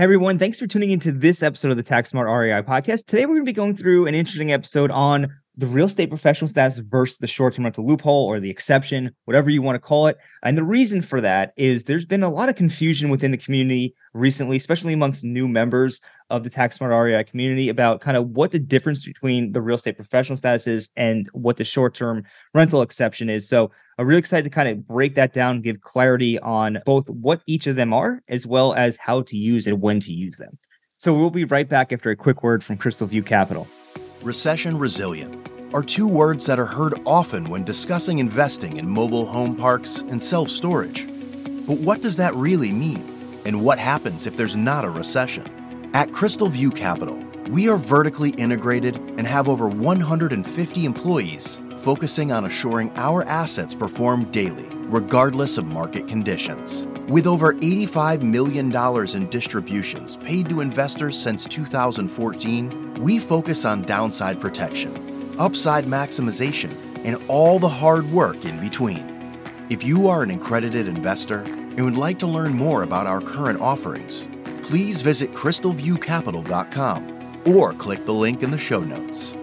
Hey everyone, thanks for tuning into this episode of the Tax Smart REI podcast. Today we're going to be going through an interesting episode on the real estate professional status versus the short-term rental loophole or the exception, whatever you want to call it. And the reason for that is there's been a lot of confusion within the community recently, especially amongst new members of the Tax Smart REI community about kind of what the difference between the real estate professional status is and what the short-term rental exception is. So I'm really excited to kind of break that down, give clarity on both what each of them are, as well as how to use and when to use them. So we'll be right back after a quick word from Crystal View Capital. Recession resilient are two words that are heard often when discussing investing in mobile home parks and self storage. But what does that really mean? And what happens if there's not a recession? At Crystal View Capital, we are vertically integrated and have over 150 employees focusing on assuring our assets perform daily, regardless of market conditions. With over $85 million in distributions paid to investors since 2014, we focus on downside protection, upside maximization, and all the hard work in between. If you are an accredited investor and would like to learn more about our current offerings, please visit crystalviewcapital.com or click the link in the show notes.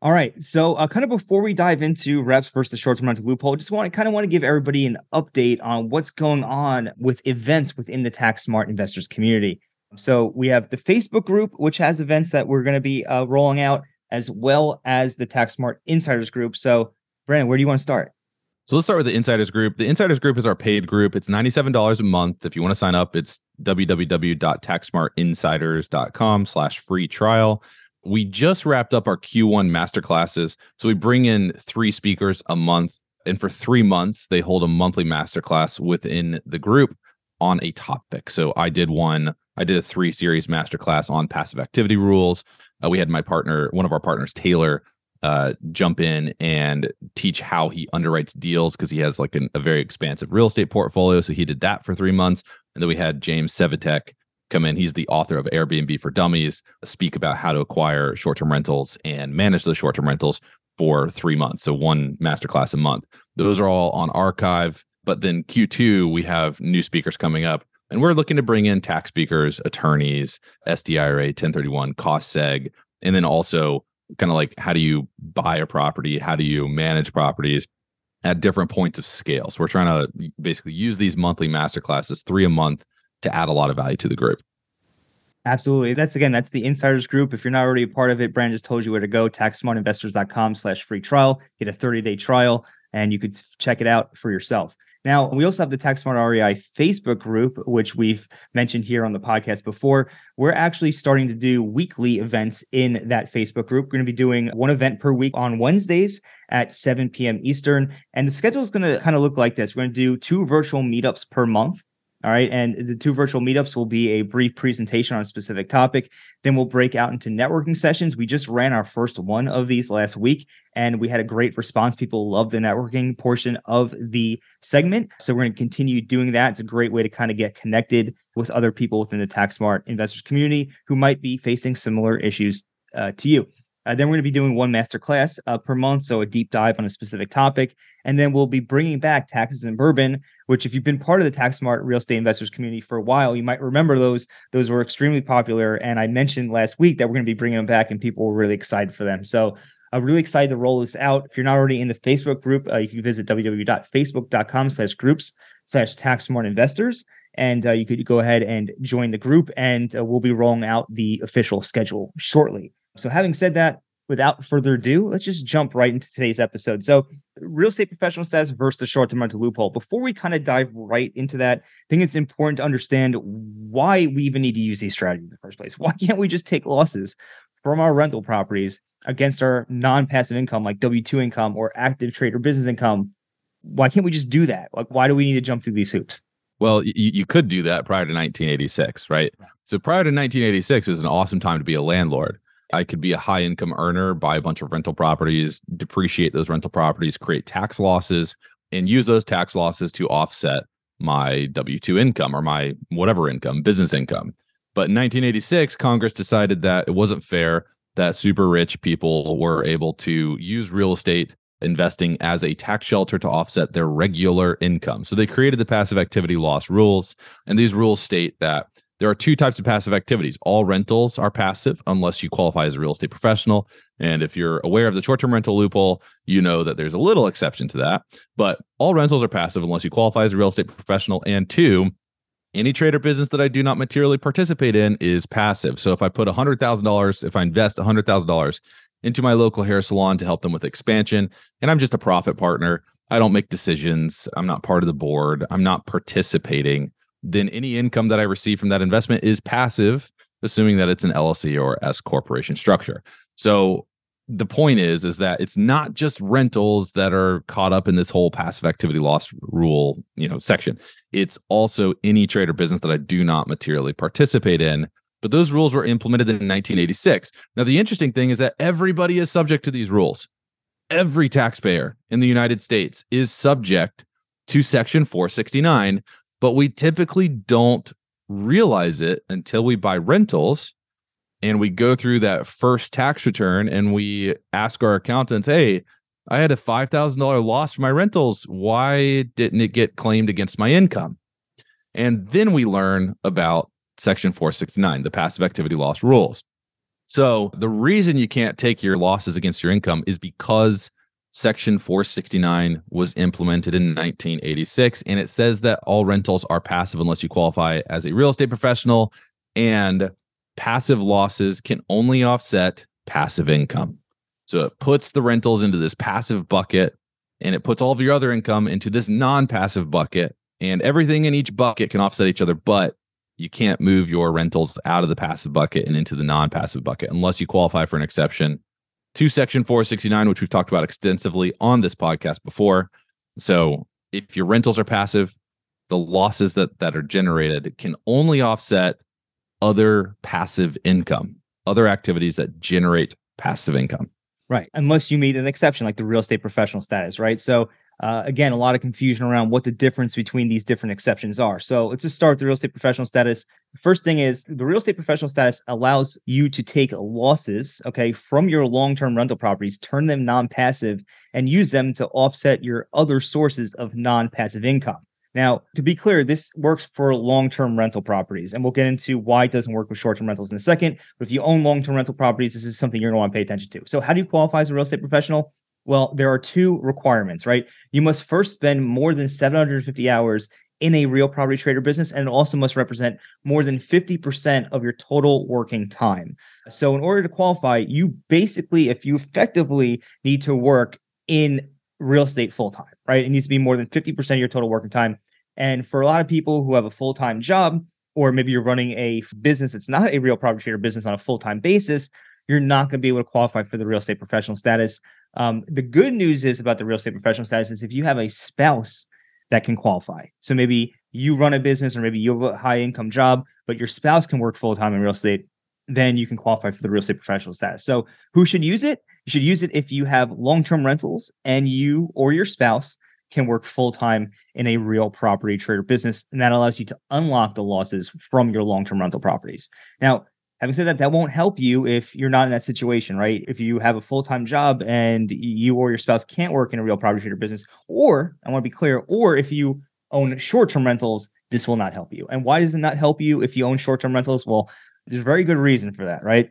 All right. So, uh, kind of before we dive into REPS versus the short-term rental loophole, just want to kind of want to give everybody an update on what's going on with events within the Tax Smart Investors community. So, we have the Facebook group, which has events that we're going to be uh, rolling out, as well as the Tax Smart Insiders group. So, Brandon, where do you want to start? So let's start with the Insiders Group. The Insiders Group is our paid group. It's $97 a month. If you want to sign up, it's www.taxsmartinsiders.com slash free trial. We just wrapped up our Q1 masterclasses. So we bring in three speakers a month. And for three months, they hold a monthly masterclass within the group on a topic. So I did one, I did a three series masterclass on passive activity rules. Uh, we had my partner, one of our partners, Taylor, uh, jump in and teach how he underwrites deals because he has like an, a very expansive real estate portfolio. So he did that for three months. And then we had James Svetec come in. He's the author of Airbnb for Dummies, speak about how to acquire short term rentals and manage those short term rentals for three months. So one masterclass a month. Those are all on archive. But then Q2, we have new speakers coming up. And we're looking to bring in tax speakers, attorneys, SDIRA, 1031, cost seg, and then also kind of like how do you buy a property? How do you manage properties at different points of scale? So we're trying to basically use these monthly master classes three a month to add a lot of value to the group. Absolutely. That's again that's the insiders group. If you're not already a part of it brand just told you where to go taxsmartinvestors.com slash free trial. Get a 30 day trial and you could check it out for yourself now, we also have the Tax Smart REI Facebook group, which we've mentioned here on the podcast before. We're actually starting to do weekly events in that Facebook group. We're going to be doing one event per week on Wednesdays at 7 p.m. Eastern. And the schedule is going to kind of look like this. We're going to do two virtual meetups per month. All right. And the two virtual meetups will be a brief presentation on a specific topic. Then we'll break out into networking sessions. We just ran our first one of these last week and we had a great response. People love the networking portion of the segment. So we're going to continue doing that. It's a great way to kind of get connected with other people within the tax smart investors community who might be facing similar issues uh, to you. Uh, then we're going to be doing one master class uh, per month, so a deep dive on a specific topic. And then we'll be bringing back taxes and bourbon, which, if you've been part of the Tax Smart real estate investors community for a while, you might remember those. Those were extremely popular. And I mentioned last week that we're going to be bringing them back, and people were really excited for them. So I'm really excited to roll this out. If you're not already in the Facebook group, uh, you can visit www.facebook.com slash groups slash tax smart investors. And uh, you could go ahead and join the group, and uh, we'll be rolling out the official schedule shortly. So, having said that, without further ado, let's just jump right into today's episode. So, real estate professional status versus the short term rental loophole. Before we kind of dive right into that, I think it's important to understand why we even need to use these strategies in the first place. Why can't we just take losses from our rental properties against our non passive income, like W 2 income or active trade or business income? Why can't we just do that? Like, why do we need to jump through these hoops? Well, y- you could do that prior to 1986, right? So prior to 1986 is an awesome time to be a landlord. I could be a high income earner, buy a bunch of rental properties, depreciate those rental properties, create tax losses, and use those tax losses to offset my W 2 income or my whatever income, business income. But in 1986, Congress decided that it wasn't fair that super rich people were able to use real estate investing as a tax shelter to offset their regular income. So they created the passive activity loss rules. And these rules state that there are two types of passive activities. All rentals are passive unless you qualify as a real estate professional. And if you're aware of the short term rental loophole, you know that there's a little exception to that. But all rentals are passive unless you qualify as a real estate professional. And two, any trade or business that I do not materially participate in is passive. So if I put $100,000, if I invest $100,000 into my local hair salon to help them with expansion, and I'm just a profit partner, I don't make decisions, I'm not part of the board, I'm not participating then any income that I receive from that investment is passive, assuming that it's an LLC or S corporation structure. So the point is is that it's not just rentals that are caught up in this whole passive activity loss rule, you know, section. It's also any trade or business that I do not materially participate in. But those rules were implemented in 1986. Now the interesting thing is that everybody is subject to these rules. Every taxpayer in the United States is subject to section 469 but we typically don't realize it until we buy rentals and we go through that first tax return and we ask our accountants, hey, I had a $5,000 loss for my rentals. Why didn't it get claimed against my income? And then we learn about Section 469, the passive activity loss rules. So the reason you can't take your losses against your income is because Section 469 was implemented in 1986, and it says that all rentals are passive unless you qualify as a real estate professional, and passive losses can only offset passive income. So it puts the rentals into this passive bucket, and it puts all of your other income into this non passive bucket, and everything in each bucket can offset each other, but you can't move your rentals out of the passive bucket and into the non passive bucket unless you qualify for an exception to Section 469, which we've talked about extensively on this podcast before. So if your rentals are passive, the losses that that are generated can only offset other passive income, other activities that generate passive income. Right. Unless you meet an exception like the real estate professional status, right? So uh, again, a lot of confusion around what the difference between these different exceptions are. So let's just start with the real estate professional status. First thing is the real estate professional status allows you to take losses, okay, from your long term rental properties, turn them non passive, and use them to offset your other sources of non passive income. Now, to be clear, this works for long term rental properties, and we'll get into why it doesn't work with short term rentals in a second. But if you own long term rental properties, this is something you're going to want to pay attention to. So, how do you qualify as a real estate professional? Well, there are two requirements, right? You must first spend more than 750 hours in a real property trade or business, and it also must represent more than 50% of your total working time. So, in order to qualify, you basically, if you effectively need to work in real estate full time, right? It needs to be more than 50% of your total working time. And for a lot of people who have a full time job, or maybe you're running a business that's not a real property trade or business on a full time basis, you're not going to be able to qualify for the real estate professional status. Um, the good news is about the real estate professional status is if you have a spouse that can qualify. So maybe you run a business or maybe you have a high income job, but your spouse can work full time in real estate, then you can qualify for the real estate professional status. So who should use it? You should use it if you have long term rentals and you or your spouse can work full time in a real property trade or business. And that allows you to unlock the losses from your long term rental properties. Now, Having said that, that won't help you if you're not in that situation, right? If you have a full time job and you or your spouse can't work in a real property trade or business, or I want to be clear, or if you own short term rentals, this will not help you. And why does it not help you if you own short term rentals? Well, there's a very good reason for that, right?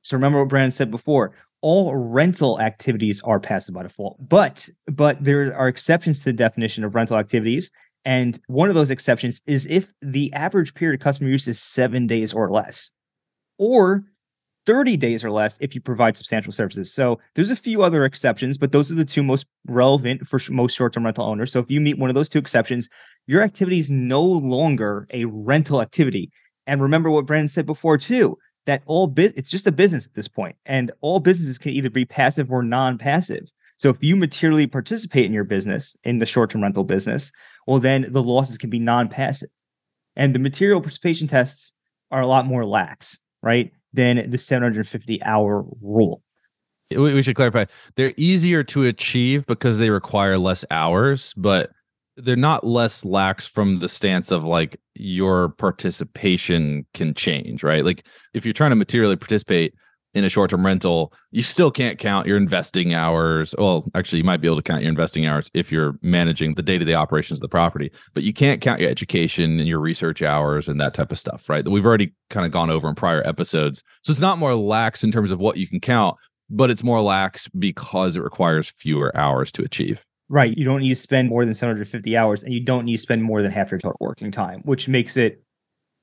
So remember what Brandon said before. All rental activities are passive by default, but but there are exceptions to the definition of rental activities. And one of those exceptions is if the average period of customer use is seven days or less or 30 days or less if you provide substantial services. So there's a few other exceptions, but those are the two most relevant for sh- most short-term rental owners. So if you meet one of those two exceptions, your activity is no longer a rental activity. And remember what Brandon said before too, that all it's just a business at this point, and all businesses can either be passive or non-passive. So if you materially participate in your business, in the short term rental business, well, then the losses can be non passive. And the material participation tests are a lot more lax, right, than the 750 hour rule. We should clarify they're easier to achieve because they require less hours, but they're not less lax from the stance of like your participation can change, right? Like if you're trying to materially participate, in a short-term rental, you still can't count your investing hours. Well, actually, you might be able to count your investing hours if you're managing the day-to-day operations of the property, but you can't count your education and your research hours and that type of stuff, right? That we've already kind of gone over in prior episodes. So it's not more lax in terms of what you can count, but it's more lax because it requires fewer hours to achieve. Right. You don't need to spend more than 750 hours and you don't need to spend more than half your total working time, which makes it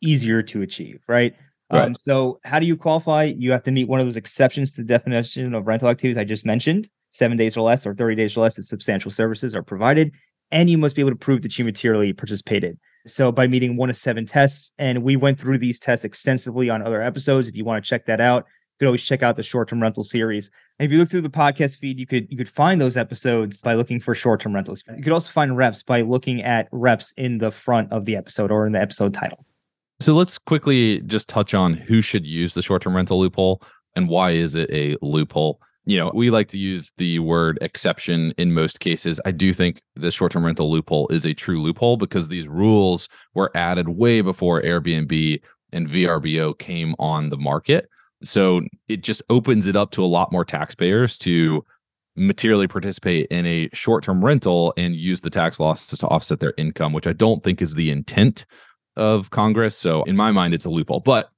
easier to achieve, right? Right. Um, so how do you qualify? You have to meet one of those exceptions to the definition of rental activities I just mentioned. Seven days or less or 30 days or less that substantial services are provided. And you must be able to prove that you materially participated. So by meeting one of seven tests, and we went through these tests extensively on other episodes. If you want to check that out, you could always check out the short-term rental series. And if you look through the podcast feed, you could you could find those episodes by looking for short-term rentals. You could also find REPS by looking at REPS in the front of the episode or in the episode title. So let's quickly just touch on who should use the short term rental loophole and why is it a loophole. You know, we like to use the word exception in most cases. I do think the short term rental loophole is a true loophole because these rules were added way before Airbnb and VRBO came on the market. So it just opens it up to a lot more taxpayers to materially participate in a short term rental and use the tax losses to offset their income, which I don't think is the intent of Congress. So in my mind, it's a loophole. But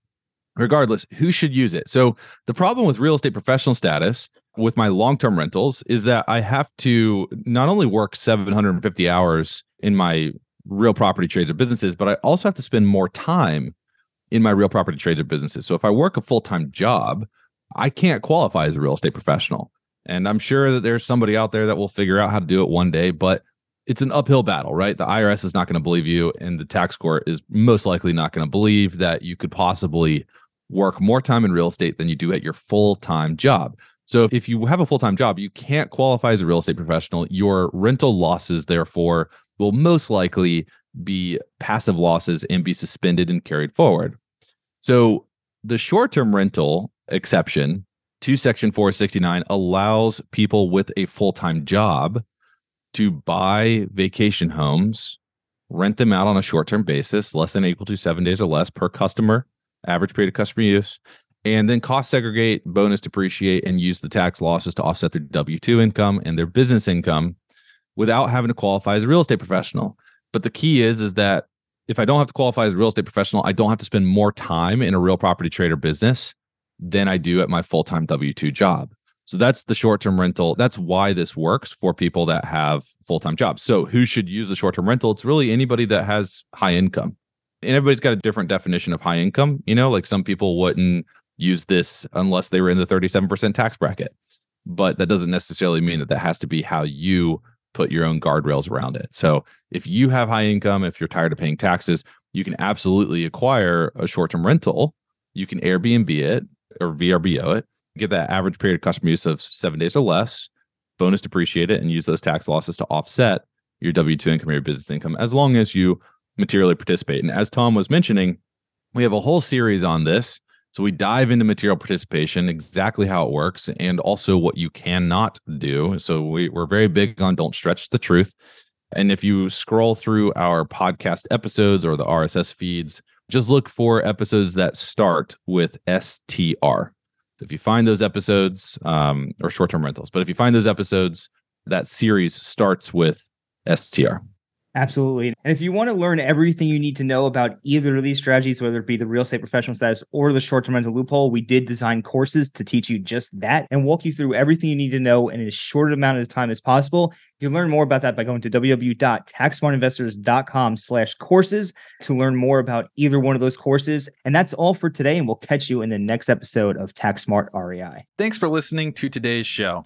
regardless, who should use it? So the problem with real estate professional status with my long term rentals is that I have to not only work 750 hours in my real property trades or businesses, but I also have to spend more time in my real property trades or businesses. So if I work a full time job, I can't qualify as a real estate professional. And I'm sure that there's somebody out there that will figure out how to do it one day, but it's an uphill battle, right? The IRS is not going to believe you, and the tax court is most likely not going to believe that you could possibly work more time in real estate than you do at your full time job. So if you have a full time job, you can't qualify as a real estate professional. Your rental losses, therefore, will most likely be passive losses and be suspended and carried forward. So the short term rental exception to Section 469 allows people with a full time job to buy vacation homes, rent them out on a short term basis, less than equal to seven days or less per customer, average period of customer use, and then cost segregate, bonus depreciate, and use the tax losses to offset their W 2 income and their business income without having to qualify as a real estate professional. But the key is, is that if I don't have to qualify as a real estate professional, I don't have to spend more time in a real property trade or business than I do at my full time W 2 job. So that's the short term rental. That's why this works for people that have full time jobs. So who should use the short term rental? It's really anybody that has high income. And everybody's got a different definition of high income. You know, like some people wouldn't use this unless they were in the 37% tax bracket. But that doesn't necessarily mean that that has to be how you put your own guardrails around it. So if you have high income, if you're tired of paying taxes, you can absolutely acquire a short term rental. You can Airbnb it or VRBO it get that average period of customer use of seven days or less, bonus depreciate it, and use those tax losses to offset your W 2 income or your business income as long as you materially participate. And as Tom was mentioning, we have a whole series on this. So we dive into material participation, exactly how it works, and also what you cannot do. So we, we're very big on don't stretch the truth. And if you scroll through our podcast episodes or the RSS feeds, just look for episodes that start with STR. If you find those episodes, um, or short term rentals, but if you find those episodes, that series starts with STR. Absolutely. And if you want to learn everything you need to know about either of these strategies, whether it be the real estate professional status or the short term rental loophole, we did design courses to teach you just that and walk you through everything you need to know in as short amount of time as possible. You can learn more about that by going to www.taxsmartinvestors.com slash courses to learn more about either one of those courses. And that's all for today. And we'll catch you in the next episode of Tax Smart REI. Thanks for listening to today's show.